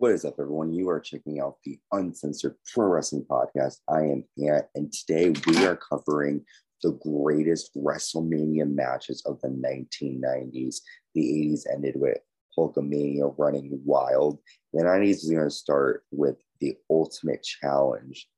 What is up, everyone? You are checking out the Uncensored Pro Wrestling Podcast. I am Ant, and today we are covering the greatest WrestleMania matches of the 1990s. The 80s ended with Hulkamania running wild. The 90s is going to start with the Ultimate Challenge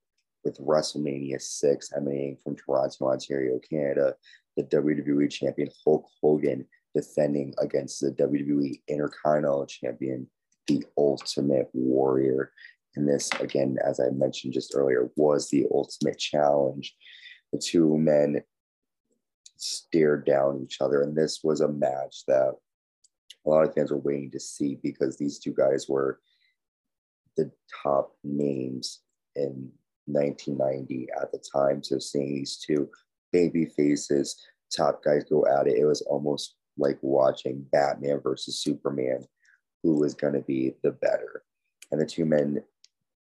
with WrestleMania 6 emanating from Toronto, Ontario, Canada. The WWE Champion Hulk Hogan defending against the WWE Intercontinental Champion the ultimate warrior. And this, again, as I mentioned just earlier, was the ultimate challenge. The two men stared down each other. And this was a match that a lot of fans were waiting to see because these two guys were the top names in 1990 at the time. So seeing these two baby faces, top guys go at it, it was almost like watching Batman versus Superman who was going to be the better. And the two men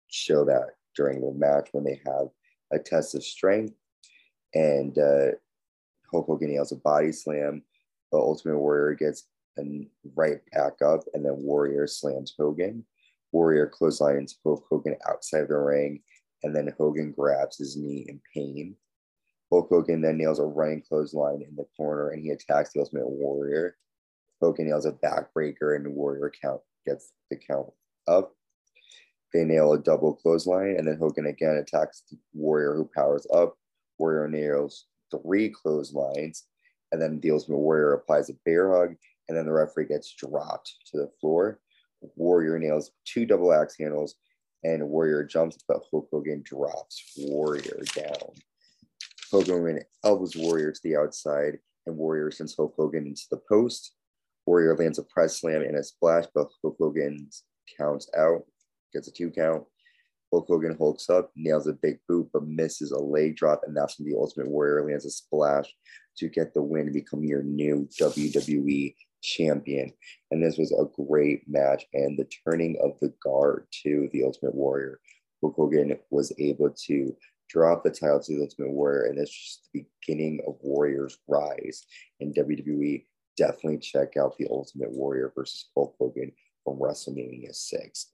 show that during their match when they have a test of strength. And uh, Hulk Hogan nails a body slam. The Ultimate Warrior gets and right back up, and then Warrior slams Hogan. Warrior clotheslines Hulk Hogan outside the ring, and then Hogan grabs his knee in pain. Hulk Hogan then nails a running clothesline in the corner, and he attacks the Ultimate Warrior. Hogan nails a backbreaker and Warrior count gets the count up. They nail a double clothesline, and then Hogan again attacks the Warrior who powers up. Warrior nails three clotheslines, and then the Ultimate Warrior applies a bear hug, and then the referee gets dropped to the floor. Warrior nails two double axe handles, and Warrior jumps, but Hulk Hogan drops Warrior down. Hogan elbows Warrior to the outside, and Warrior sends Hulk Hogan into the post. Warrior lands a press slam and a splash, but Hulk Hogan counts out, gets a two count. Hulk Hogan hulks up, nails a big boot, but misses a leg drop, and that's when the Ultimate Warrior lands a splash to get the win and become your new WWE champion. And this was a great match, and the turning of the guard to the Ultimate Warrior. Hulk Hogan was able to drop the title to the Ultimate Warrior, and this is the beginning of Warrior's rise in WWE definitely check out the Ultimate Warrior versus Hulk Hogan from WrestleMania 6.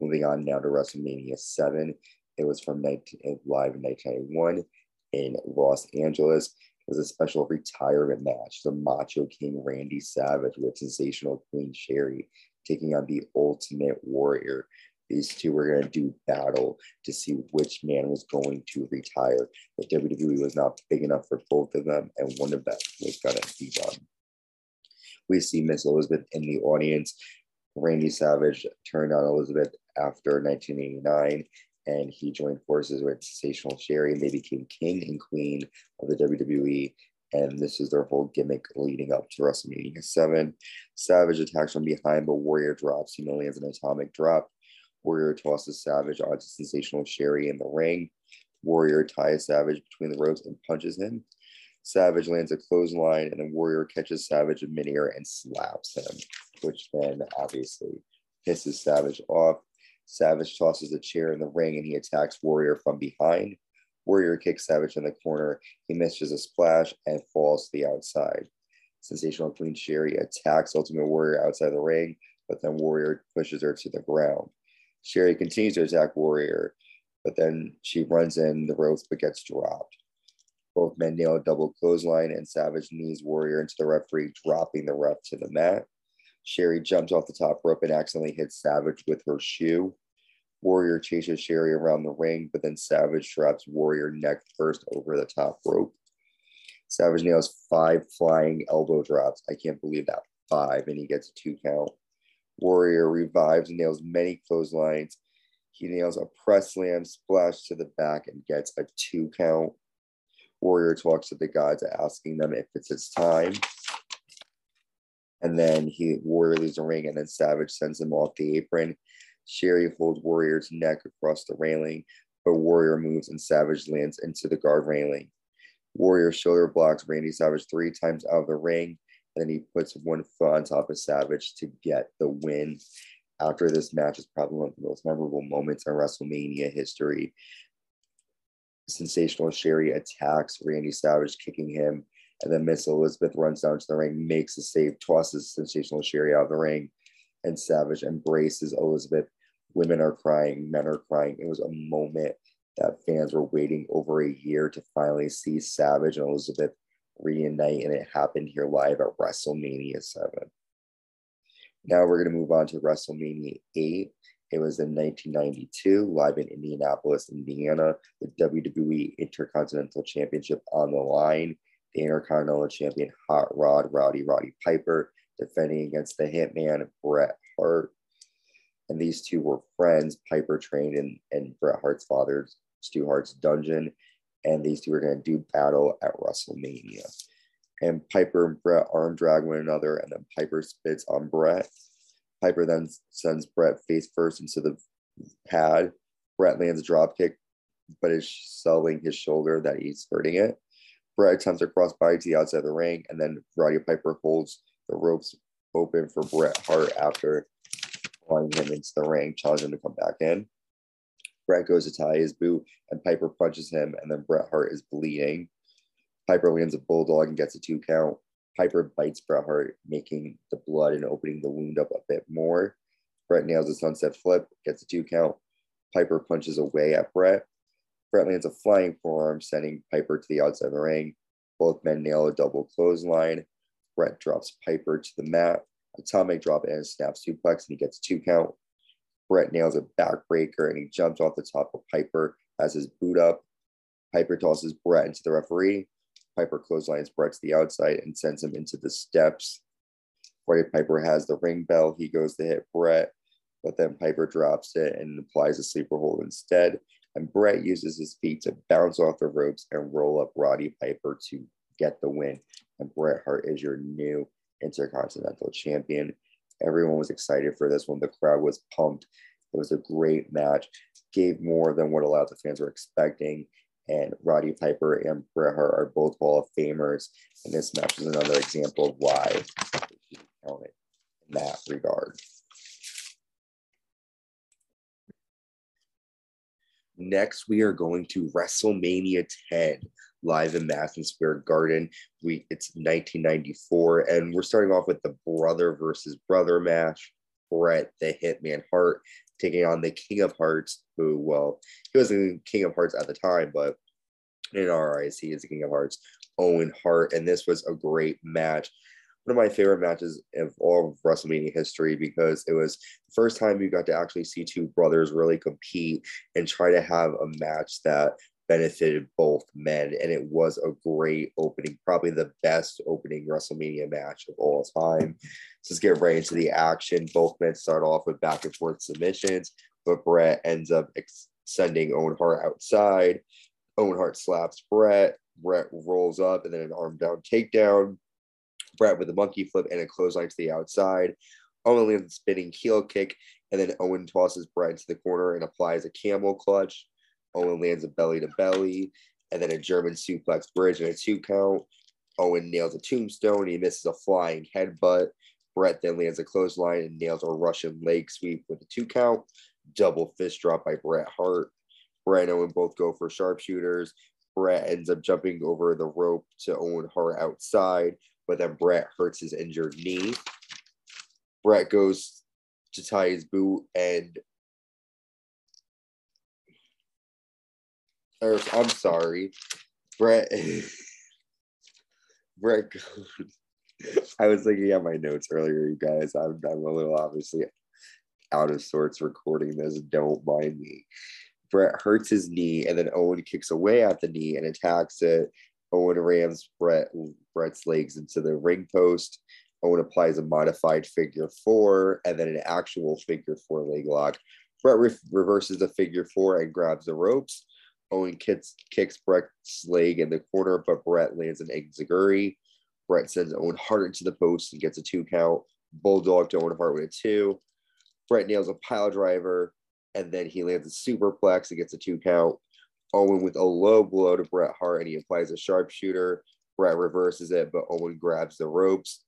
Moving on now to WrestleMania 7. It was from 19, live in 1991 in Los Angeles. It was a special retirement match. The Macho King Randy Savage with sensational Queen Sherri taking on the Ultimate Warrior. These two were going to do battle to see which man was going to retire. But WWE was not big enough for both of them, and one of them was going to be done. We see Miss Elizabeth in the audience. Randy Savage turned on Elizabeth after 1989 and he joined forces with Sensational Sherri and they became king and queen of the WWE. And this is their whole gimmick leading up to WrestleMania 7. Savage attacks from behind, but Warrior drops. He lands an atomic drop. Warrior tosses Savage onto Sensational Sherri in the ring. Warrior ties Savage between the ropes and punches him. Savage lands a clothesline, and then Warrior catches Savage in midair and slaps him, which then obviously pisses Savage off. Savage tosses a chair in the ring and he attacks Warrior from behind. Warrior kicks Savage in the corner. He misses a splash and falls to the outside. Sensational Queen Sherri attacks Ultimate Warrior outside the ring, but then Warrior pushes her to the ground. Sherri continues to attack Warrior, but then she runs in the ropes but gets dropped. Both men nail a double clothesline, and Savage knees Warrior into the referee, dropping the ref to the mat. Sherri jumps off the top rope and accidentally hits Savage with her shoe. Warrior chases Sherri around the ring, but then Savage drops Warrior neck first over the top rope. Savage nails five flying elbow drops. I can't believe that. Five, and he gets a two count. Warrior revives and nails many clotheslines. He nails a press slam, splash to the back, and gets a two count. Warrior talks to the gods, asking them if it's his time. And then he Warrior leaves the ring, and then Savage sends him off the apron. Sherri holds Warrior's neck across the railing, but Warrior moves and Savage lands into the guard railing. Warrior shoulder blocks Randy Savage three times out of the ring, and then he puts one foot on top of Savage to get the win. After this match is probably one of the most memorable moments in WrestleMania history sensational Sherri attacks Randy Savage, kicking him. And then Miss Elizabeth runs down to the ring, makes a save, tosses sensational Sherri out of the ring. And Savage embraces Elizabeth, Women are crying, men are crying. It was a moment that fans were waiting over a year to finally see Savage and Elizabeth reunite, and it happened here live at WrestleMania 7. Now we're going to move on to WrestleMania 8. It was in 1992, live in Indianapolis, Indiana. The WWE Intercontinental Championship on the line. The Intercontinental Champion Hot Rod Rowdy Roddy Piper defending against the Hitman Bret Hart. And these two were friends. Piper trained in, in Bret Hart's father, Stu Hart's dungeon. And these two are going to do battle at WrestleMania. And Piper and Bret arm drag one another, and then Piper spits on Bret. Piper then sends Bret face first into the pad. Bret lands a drop kick, but is selling his shoulder that he's hurting it. Bret attempts a crossbody to the outside of the ring, and then Roddy Piper holds the ropes open for Bret Hart after pulling him into the ring, challenging him to come back in. Bret goes to tie his boot, and Piper punches him, and then Bret Hart is bleeding. Piper lands a bulldog and gets a two count. Piper bites Bret Hart, making the blood and opening the wound up a bit more. Bret nails a sunset flip, gets a two count. Piper punches away at Bret. Bret lands a flying forearm, sending Piper to the outside of the ring. Both men nail a double clothesline. Bret drops Piper to the mat. Atomic drop and a snap suplex, and he gets two count. Bret nails a backbreaker and he jumps off the top of Piper, has his boot up. Piper tosses Bret into the referee. Piper clotheslines Bret to the outside and sends him into the steps. Roddy Piper has the ring bell. He goes to hit Bret, but then Piper drops it and applies a sleeper hold instead. And Bret uses his feet to bounce off the ropes and roll up Roddy Piper to get the win. And Bret Hart is your new Intercontinental Champion. Everyone was excited for this one. The crowd was pumped. It was a great match, gave more than what a lot of the fans were expecting and Roddy Piper and Bret Hart are both Hall of Famers. And this match is another example of why in that regard. Next, we are going to WrestleMania 10 live in Madison Square Garden. We it's 1994, and we're starting off with the brother versus brother match. Bret the Hitman Hart taking on the King of Hearts, who, well, he wasn't King of Hearts at the time, but in our eyes, he is the King of Hearts, Owen Hart. And this was a great match. One of my favorite matches of all of WrestleMania history because it was the first time you got to actually see two brothers really compete and try to have a match that benefited both men. And it was a great opening, probably the best opening WrestleMania match of all time. So let's get right into the action. Both men start off with back and forth submissions, but Bret ends up sending Owen Hart outside. Owen Hart slaps Bret. Bret rolls up and then an arm down takedown. Bret with a monkey flip and a clothesline to the outside. Owen lands a spinning heel kick, and then Owen tosses Bret into the corner and applies a camel clutch. Owen lands a belly to belly, and then a German suplex bridge and a two count. Owen nails a tombstone. He misses a flying headbutt. Bret then lands a clothesline and nails a Russian leg sweep with a two count. Double fist drop by Bret Hart. Bret and Owen both go for sharpshooters. Bret ends up jumping over the rope to Owen Hart outside, but then Bret hurts his injured knee. Bret goes to tie his boot and I'm sorry, Bret Bret goes. I was looking at my notes earlier, you guys. I'm, I'm a little obviously out of sorts recording this. Don't mind me. Bret hurts his knee, and then Owen kicks away at the knee and attacks it. Owen rams Bret Bret's legs into the ring post. Owen applies a modified figure four and then an actual figure four leg lock. Bret re- reverses the figure four and grabs the ropes. Owen kicks, kicks Bret's leg in the corner, but Bret lands an enziguri. Bret sends Owen Hart into the post and gets a two count. Bulldog to Owen Hart with a two. Bret nails a pile driver, and then he lands a superplex and gets a two count. Owen with a low blow to Bret Hart, and he applies a sharpshooter. Bret reverses it, but Owen grabs the ropes.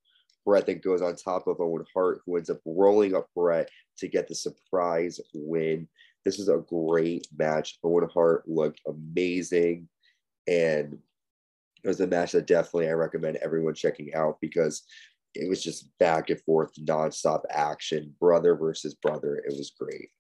Bret then goes on top of Owen Hart, who ends up rolling up Bret to get the surprise win. This is a great match. Owen Hart looked amazing. And it was a match that definitely I recommend everyone checking out because it was just back and forth, nonstop action, brother versus brother. It was great.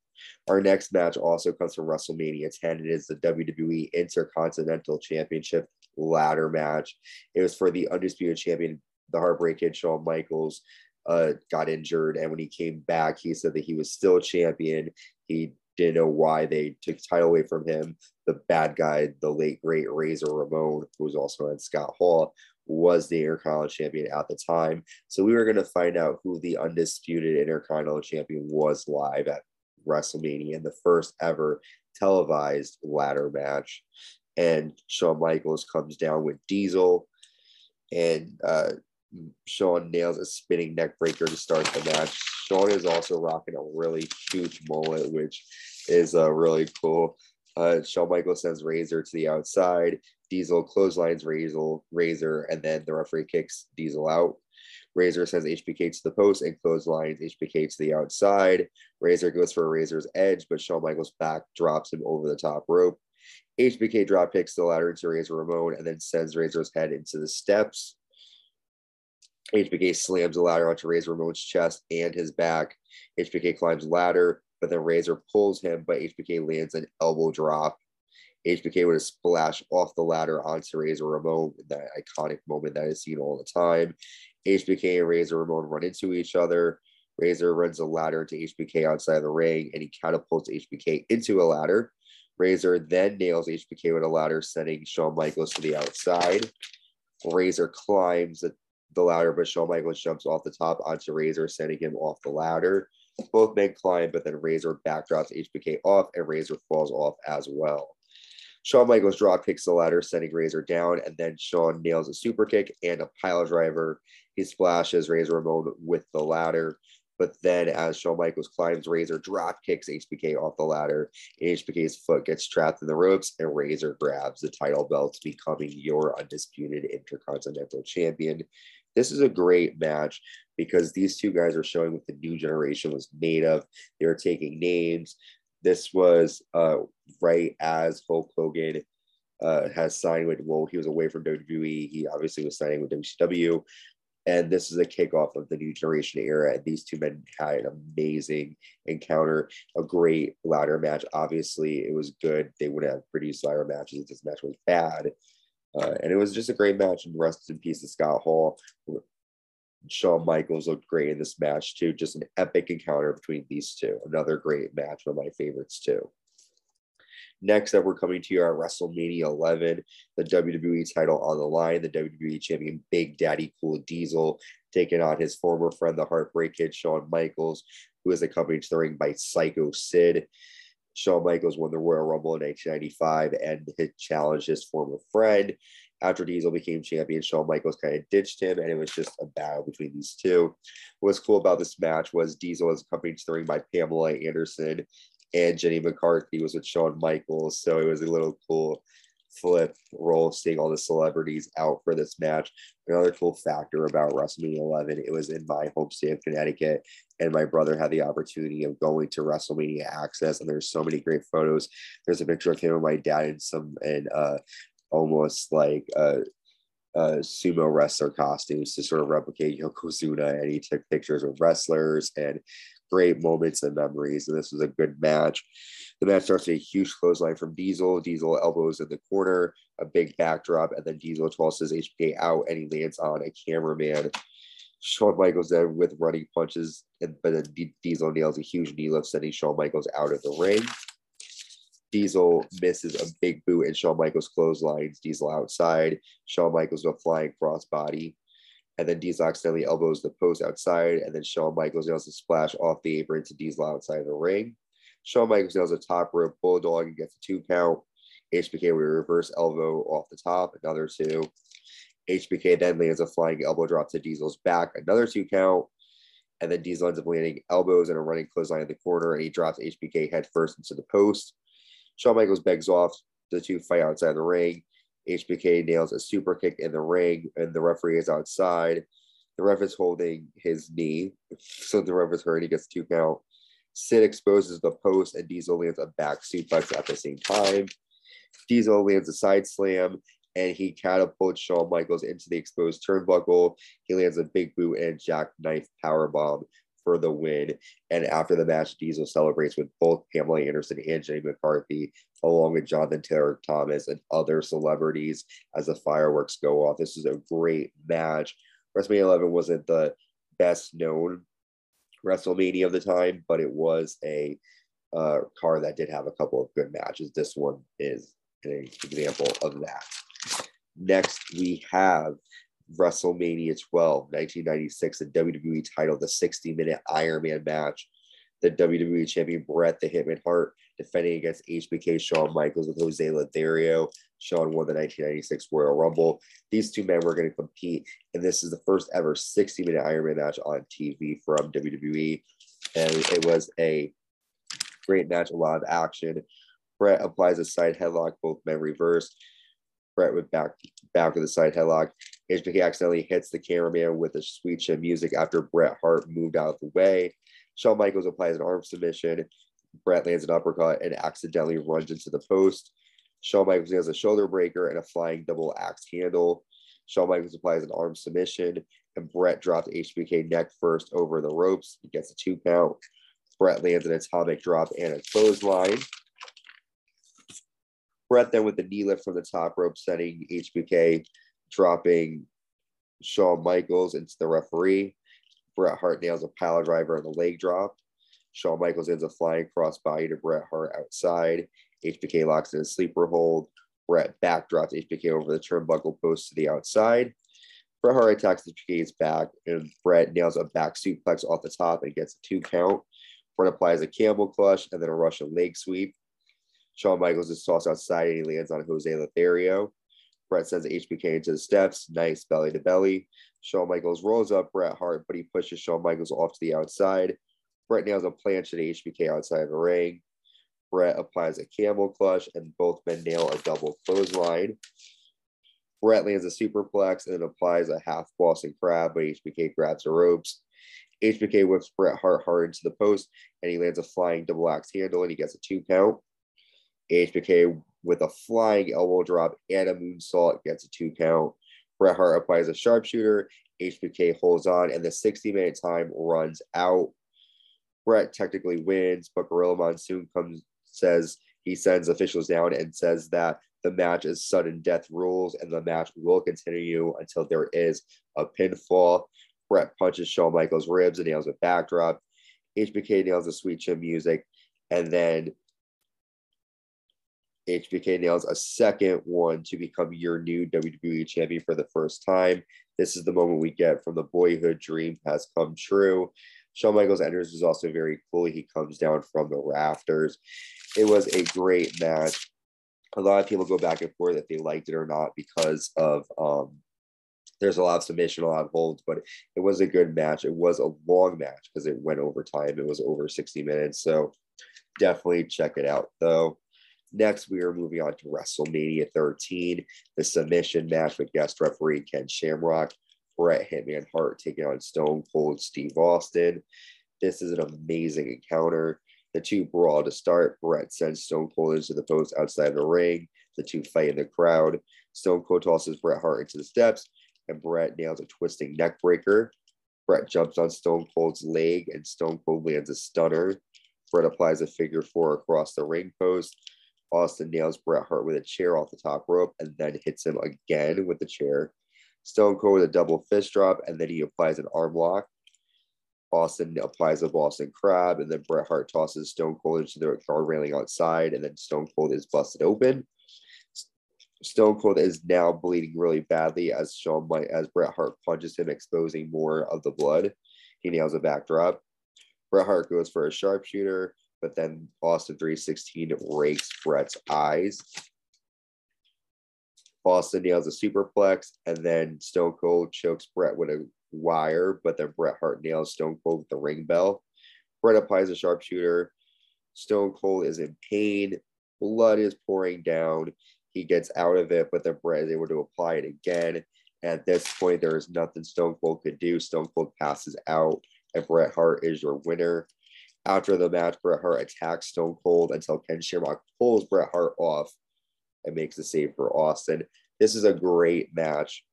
Our next match also comes from WrestleMania 10. It is the WWE Intercontinental Championship ladder match. It was for the undisputed champion, the Heartbreak Kid, Shawn Michaels, uh, got injured. And when he came back, he said that he was still champion. He didn't know why they took the title away from him. The bad guy, the late great Razor Ramon, who was also on Scott Hall, was the Intercontinental Champion at the time. So we were going to find out who the undisputed Intercontinental Champion was live at WrestleMania in the first ever televised ladder match. And Shawn Michaels comes down with Diesel, and uh, Shawn nails a spinning neck breaker to start the match. Shawn is also rocking a really huge mullet, which is uh, really cool. Uh, Shawn Michaels sends Razor to the outside. Diesel clotheslines Razor, Razor, and then the referee kicks Diesel out. Razor sends HBK to the post and clotheslines HBK to the outside. Razor goes for a Razor's edge, but Shawn Michaels back drops him over the top rope. HBK drop kicks the ladder into Razor Ramon and then sends Razor's head into the steps. HBK slams the ladder onto Razor Ramon's chest and his back. HBK climbs ladder, but then Razor pulls him, but HBK lands an elbow drop. HBK would have splashed off the ladder onto Razor Ramon, that iconic moment that is seen all the time. HBK and Razor Ramon run into each other. Razor runs a ladder to HBK outside the ring and he catapults HBK into a ladder. Razor then nails HBK with a ladder, sending Shawn Michaels to the outside. Razor climbs the ladder, but Shawn Michaels jumps off the top onto Razor, sending him off the ladder. Both men climb, but then Razor backdrops HBK off and Razor falls off as well. Shawn Michaels drop kicks the ladder, sending Razor down, and then Shawn nails a super kick and a pile driver. He splashes Razor Ramon with the ladder. But then, as Shawn Michaels climbs, Razor drop kicks HBK off the ladder. and HBK's foot gets trapped in the ropes, and Razor grabs the title belt, becoming your undisputed Intercontinental Champion. This is a great match because these two guys are showing what the new generation was made of. They are taking names. This was uh, right as Hulk Hogan uh, has signed with, well, he was away from WWE. He obviously was signing with WCW. And this is a kickoff of the new generation era. And these two men had an amazing encounter, a great ladder match. Obviously, it was good. They wouldn't have produced ladder matches if this match was bad. Uh, and it was just a great match. And rest in peace to Scott Hall. Shawn Michaels looked great in this match too. Just an epic encounter between these two. Another great match, one of my favorites too. Next up, we're coming to you at WrestleMania 11, the WWE title on the line. The WWE champion Big Daddy Cool Diesel taking on his former friend, the Heartbreak Kid Shawn Michaels, who is accompanied to the ring by Psycho Sid. Shawn Michaels won the Royal Rumble in 1995 and had challenged his former friend. After Diesel became champion, Shawn Michaels kind of ditched him, and it was just a battle between these two. What's cool about this match was Diesel was accompanied to the ring by Pamela Anderson, and Jenny McCarthy was with Shawn Michaels. So it was a little cool flip role seeing all the celebrities out for this match. Another cool factor about WrestleMania 11, it was in my home state of Connecticut, and my brother had the opportunity of going to WrestleMania Axxess, and there's so many great photos. There's a picture of him and my dad in some and uh, almost like uh, uh, sumo wrestler costumes to sort of replicate Yokozuna, and he took pictures of wrestlers and great moments and memories. And this was a good match. The match starts with a huge clothesline from Diesel. Diesel elbows in the corner, a big backdrop, and then Diesel tosses HBK out, and he lands on a cameraman. Shawn Michaels then with running punches, and but then Diesel nails a huge knee lift, sending Shawn Michaels out of the ring. Diesel misses a big boot and Shawn Michaels clotheslines Diesel outside. Shawn Michaels with a flying crossbody. And then Diesel accidentally elbows the post outside. And then Shawn Michaels nails a splash off the apron to Diesel outside of the ring. Shawn Michaels nails a top rope bulldog and gets a two count. HBK with a reverse elbow off the top, another two. HBK then lands a flying elbow drop to Diesel's back, another two count. And then Diesel ends up landing elbows and a running clothesline in the corner, and he drops HBK head first into the post. Shawn Michaels begs off the two fight outside the ring. HBK nails a super kick in the ring, and the referee is outside. The ref is holding his knee, so the ref is hurt. He gets two count. Sid exposes the post, and Diesel lands a back suplex at the same time. Diesel lands a side slam, and he catapults Shawn Michaels into the exposed turnbuckle. He lands a big boot and jackknife power bomb for the win. And after the match, Diesel celebrates with both Pamela Anderson and Jenny McCarthy, along with Jonathan Taylor Thomas and other celebrities as the fireworks go off. This is a great match. WrestleMania 11 wasn't the best known WrestleMania of the time, but it was a uh, that did have a couple of good matches. This one is an example of that. Next, we have WrestleMania 12, 1996, the WWE title, the 60 minute Iron Man match. The WWE champion Bret the Hitman Hart defending against HBK Shawn Michaels with Jose Lothario. Shawn won the 1996 Royal Rumble. These two men were going to compete, and this is the first ever 60 minute Iron Man match on TV from WWE. And it was a great match, a lot of action. Bret applies a side headlock, both men reversed. Bret with back back with the side headlock. HBK accidentally hits the cameraman with a sweet chin music after Bret Hart moved out of the way. Shawn Michaels applies an arm submission. Bret lands an uppercut and accidentally runs into the post. Shawn Michaels has a shoulder breaker and a flying double axe handle. Shawn Michaels applies an arm submission, and Bret drops HBK neck first over the ropes. He gets a two count. Bret lands an atomic drop and a clothesline. Bret then with the knee lift from the top rope, sending HBK dropping Shawn Michaels into the referee. Bret Hart nails a power driver on the leg drop. Shawn Michaels ends up flying crossbody to Bret Hart outside. HBK locks in a sleeper hold. Bret backdrops HBK over the turnbuckle post to the outside. Bret Hart attacks HBK's back, and Bret nails a back suplex off the top and gets a two count. Bret applies a camel clutch and then a Russian leg sweep. Shawn Michaels is tossed outside and he lands on Jose Lothario. Bret sends HBK into the steps, nice belly to belly. Shawn Michaels rolls up Bret Hart, but he pushes Shawn Michaels off to the outside. Bret nails a planche to HBK outside of the ring. Bret applies a camel clutch, and both men nail a double clothesline. Bret lands a superplex and then applies a half Boston crab, but HBK grabs the ropes. HBK whips Bret Hart hard into the post, and he lands a flying double axe handle, and he gets a two count. HBK with a flying elbow drop and a moonsault gets a two count. Bret Hart applies a sharpshooter. HBK holds on, and the 60 minute time runs out. Bret technically wins, but Gorilla Monsoon comes says he sends officials down and says that the match is sudden death rules and the match will continue until there is a pinfall. Bret punches Shawn Michaels' ribs and nails a backdrop. HBK nails the sweet chin music, and then HBK nails a second one to become your new WWE champion for the first time. This is the moment we get from the boyhood dream has come true. Shawn Michaels enters is also very cool. He comes down from the rafters. It was a great match. A lot of people go back and forth if they liked it or not because of um, there's a lot of submission, a lot of holds, but it was a good match. It was a long match because it went over time. It was over 60 minutes. So definitely check it out though. Next, we are moving on to WrestleMania 13, the submission match with guest referee Ken Shamrock, Bret Hitman Hart taking on Stone Cold Steve Austin. This is an amazing encounter. The two brawl to start. Bret sends Stone Cold into the post outside the ring. The two fight in the crowd. Stone Cold tosses Bret Hart into the steps, and Bret nails a twisting neck breaker. Bret jumps on Stone Cold's leg, and Stone Cold lands a stunner. Bret applies a figure four across the ring post. Austin nails Bret Hart with a chair off the top rope and then hits him again with the chair. Stone Cold with a double fist drop, and then he applies an arm lock. Austin applies a Boston Crab, and then Bret Hart tosses Stone Cold into the car railing outside, and then Stone Cold is busted open. Stone Cold is now bleeding really badly as Shawn might as Bret Hart punches him, exposing more of the blood. He nails a backdrop. Bret Hart goes for a sharpshooter but then Austin 316 rakes Bret's eyes. Austin nails a superplex, and then Stone Cold chokes Bret with a wire, but then Bret Hart nails Stone Cold with the ring bell. Bret applies a sharpshooter. Stone Cold is in pain. Blood is pouring down. He gets out of it, but then Bret is able to apply it again. At this point, there is nothing Stone Cold could do. Stone Cold passes out, and Bret Hart is your winner. After the match, Bret Hart attacks Stone Cold until Ken Shamrock pulls Bret Hart off and makes the save for Austin. This is a great match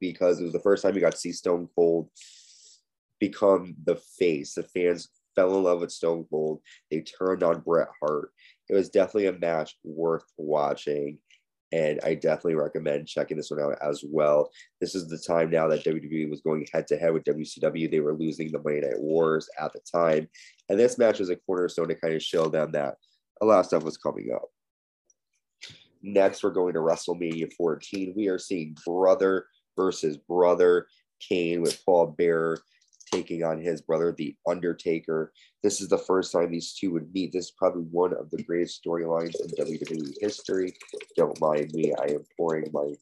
because it was the first time you got to see Stone Cold become the face. The fans fell in love with Stone Cold. They turned on Bret Hart. It was definitely a match worth watching. And I definitely recommend checking this one out as well. This is the time now that WWE was going head to head with WCW. They were losing the Monday Night Wars at the time. And this match was a cornerstone to kind of show them that a lot of stuff was coming up. Next, we're going to WrestleMania 14. We are seeing brother versus brother Kane with Paul Bearer taking on his brother, The Undertaker. This is the first time these two would meet. This is probably one of the greatest storylines in WWE history. Don't mind me. I am pouring my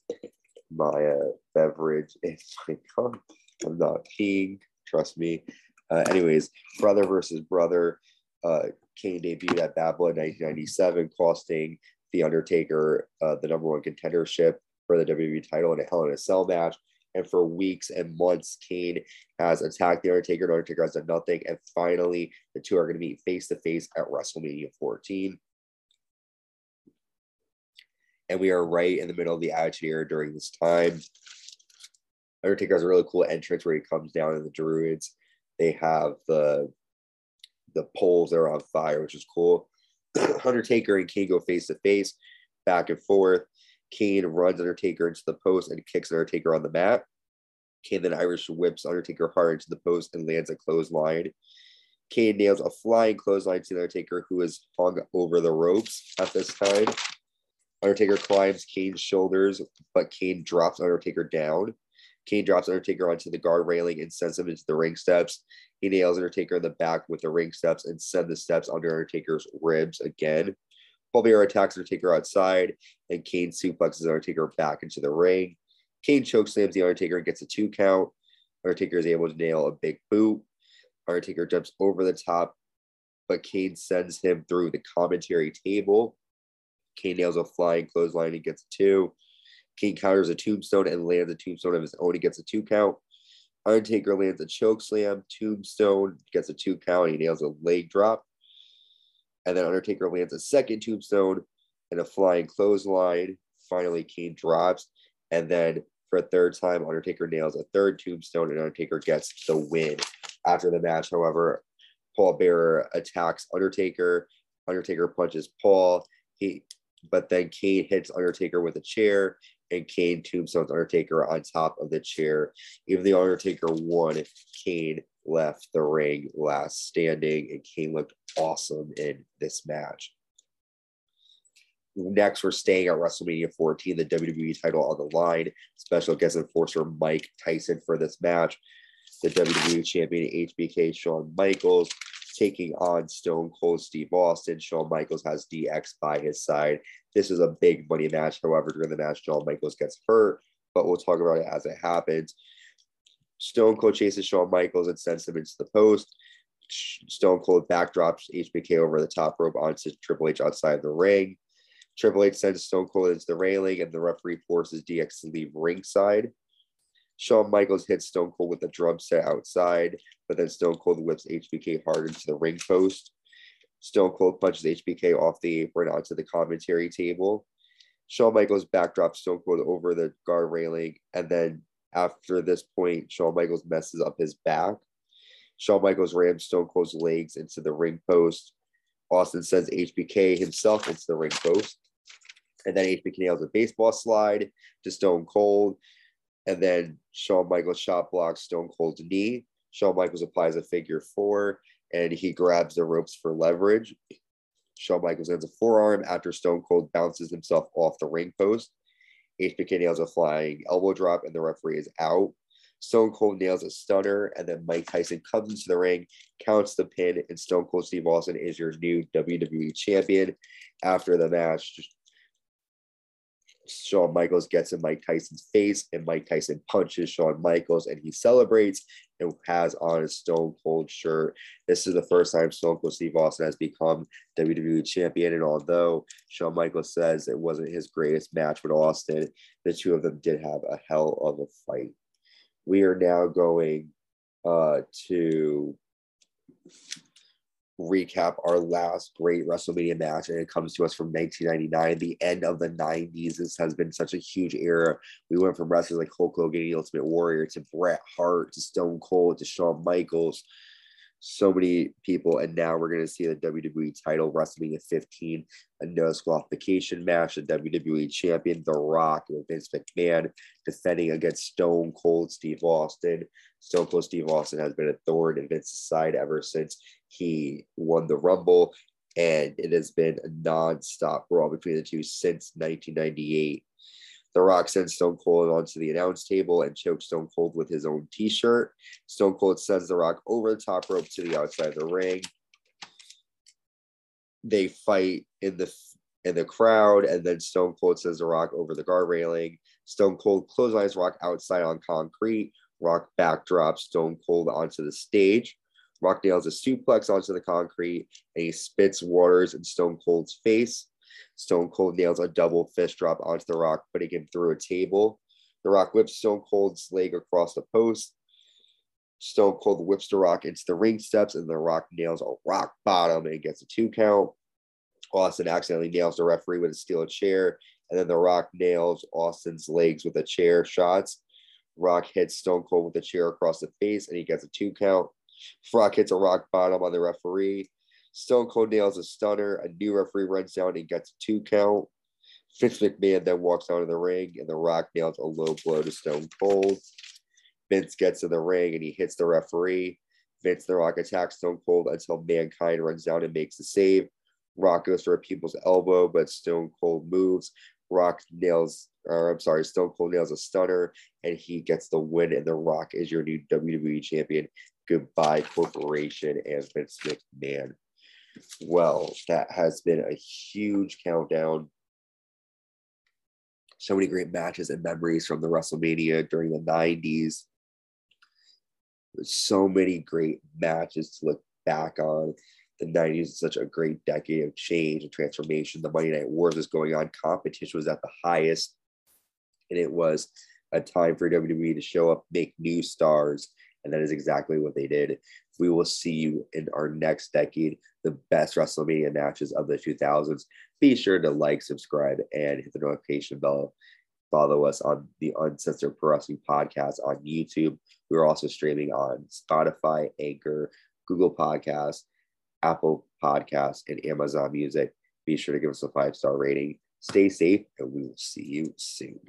my uh, beverage in my cup. I'm not peeing. Trust me. Uh, anyways, brother versus brother. Uh, Kane debuted at Blood 1997, costing The Undertaker uh, the number one contendership for the WWE title in a Hell in a Cell match. And for weeks and months, Kane has attacked The Undertaker. The Undertaker has done nothing. And finally, the two are going to meet face to face at WrestleMania 14. And we are right in the middle of the Attitude Era during this time. Undertaker has a really cool entrance where he comes down in the Druids. They have the the poles that are on fire, which is cool. Undertaker and Kane go face to face, back and forth. Kane runs Undertaker into the post and kicks Undertaker on the mat. Kane then Irish whips Undertaker hard into the post and lands a clothesline. Kane nails a flying clothesline to Undertaker, who is hung over the ropes at this time. Undertaker climbs Kane's shoulders, but Kane drops Undertaker down. Kane drops Undertaker onto the guard railing and sends him into the ring steps. He nails Undertaker in the back with the ring steps and sends the steps under Undertaker's ribs again. Bearer attacks Undertaker outside, and Kane suplexes Undertaker back into the ring. Kane chokeslams the Undertaker and gets a two count. Undertaker is able to nail a big boot. Undertaker jumps over the top, but Kane sends him through the commentary table. Kane nails a flying clothesline and gets a two. Kane counters a tombstone and lands a tombstone of his own. He gets a two count. Undertaker lands a choke slam. Tombstone gets a two count. He nails a leg drop. And then Undertaker lands a second tombstone and a flying clothesline. Finally, Kane drops. And then for a third time, Undertaker nails a third tombstone and Undertaker gets the win. After the match, however, Paul Bearer attacks Undertaker. Undertaker punches Paul. He but then Kane hits Undertaker with a chair and Kane tombstones Undertaker on top of the chair. Even the Undertaker won, Kane left the ring last standing, and Kane looked awesome in this match. Next, we're staying at WrestleMania 14, the WWE title on the line. Special guest enforcer Mike Tyson for this match. The WWE champion HBK Shawn Michaels taking on Stone Cold Steve Austin. Shawn Michaels has DX by his side. This is a big money match. However, during the match, Shawn Michaels gets hurt, but we'll talk about it as it happens. Stone Cold chases Shawn Michaels and sends him into the post. Stone Cold backdrops HBK over the top rope onto Triple H outside the ring. Triple H sends Stone Cold into the railing, and the referee forces DX to leave ringside. Shawn Michaels hits Stone Cold with a drum set outside, but then Stone Cold whips HBK hard into the ring post. Stone Cold punches HBK off the apron onto the commentary table. Shawn Michaels backdrops Stone Cold over the guard railing, and then after this point, Shawn Michaels messes up his back. Shawn Michaels rams Stone Cold's legs into the ring post. Austin sends HBK himself into the ring post. And then HBK nails a baseball slide to Stone Cold. And then Shawn Michaels shot blocks Stone Cold's knee. Shawn Michaels applies a figure four and he grabs the ropes for leverage. Shawn Michaels ends a forearm after Stone Cold bounces himself off the ring post. HBK nails a flying elbow drop and the referee is out. Stone Cold nails a stunner, and then Mike Tyson comes into the ring, counts the pin, and Stone Cold Steve Austin is your new WWE champion. After the match, Shawn Michaels gets in Mike Tyson's face, and Mike Tyson punches Shawn Michaels, and he celebrates and has on his Stone Cold shirt. This is the first time Stone Cold Steve Austin has become WWE champion, and although Shawn Michaels says it wasn't his greatest match with Austin, the two of them did have a hell of a fight. We are now going uh, to recap our last great WrestleMania match, and it comes to us from 1999, the end of the 90s. This has been such a huge era. We went from wrestlers like Hulk Hogan, the Ultimate Warrior, to Bret Hart, to Stone Cold, to Shawn Michaels. So many people, and now we're going to see the WWE title WrestleMania 15, a no disqualification match. The WWE Champion, The Rock, with Vince McMahon defending against Stone Cold Steve Austin. Stone Cold Steve Austin has been a thorn in Vince's side ever since he won the Rumble, and it has been a non-stop brawl between the two since 1998. The Rock sends Stone Cold onto the announce table and chokes Stone Cold with his own T-shirt. Stone Cold sends The Rock over the top rope to the outside of the ring. They fight in the in the crowd, and then Stone Cold sends The Rock over the guard railing. Stone Cold clotheslines Rock outside on concrete. Rock backdrops Stone Cold onto the stage. Rock nails a suplex onto the concrete and he spits waters in Stone Cold's face. Stone Cold nails a double fist drop onto the Rock, putting him through a table. The Rock whips Stone Cold's leg across the post. Stone Cold whips the Rock into the ring steps, and the Rock nails a rock bottom and gets a two count. Austin accidentally nails the referee with a steel chair, and then the Rock nails Austin's legs with a chair shots. Rock hits Stone Cold with a chair across the face, and he gets a two count. Rock hits a rock bottom on the referee. Stone Cold nails a stunner. A new referee runs down and gets a two count. Vince McMahon then walks out of the ring, and The Rock nails a low blow to Stone Cold. Vince gets in the ring and he hits the referee. Vince The Rock attacks Stone Cold until Mankind runs down and makes the save. Rock goes for a people's elbow, but Stone Cold moves. Rock nails, or I'm sorry, Stone Cold nails a stunner, and he gets the win. And The Rock is your new WWE champion. Goodbye, Corporation, and Vince McMahon. Well, that has been a huge countdown. So many great matches and memories from the WrestleMania during the 90s. So many great matches to look back on. The 90s is such a great decade of change and transformation. The Monday Night Wars was going on. Competition was at the highest. And it was a time for WWE to show up, make new stars, and that is exactly what they did. We will see you in our next decade, the best WrestleMania matches of the 2000s. Be sure to like, subscribe, and hit the notification bell. Follow us on the Uncensored Pro Wrestling Podcast on YouTube. We're also streaming on Spotify, Anchor, Google Podcasts, Apple Podcasts, and Amazon Music. Be sure to give us a five star rating. Stay safe, and we will see you soon.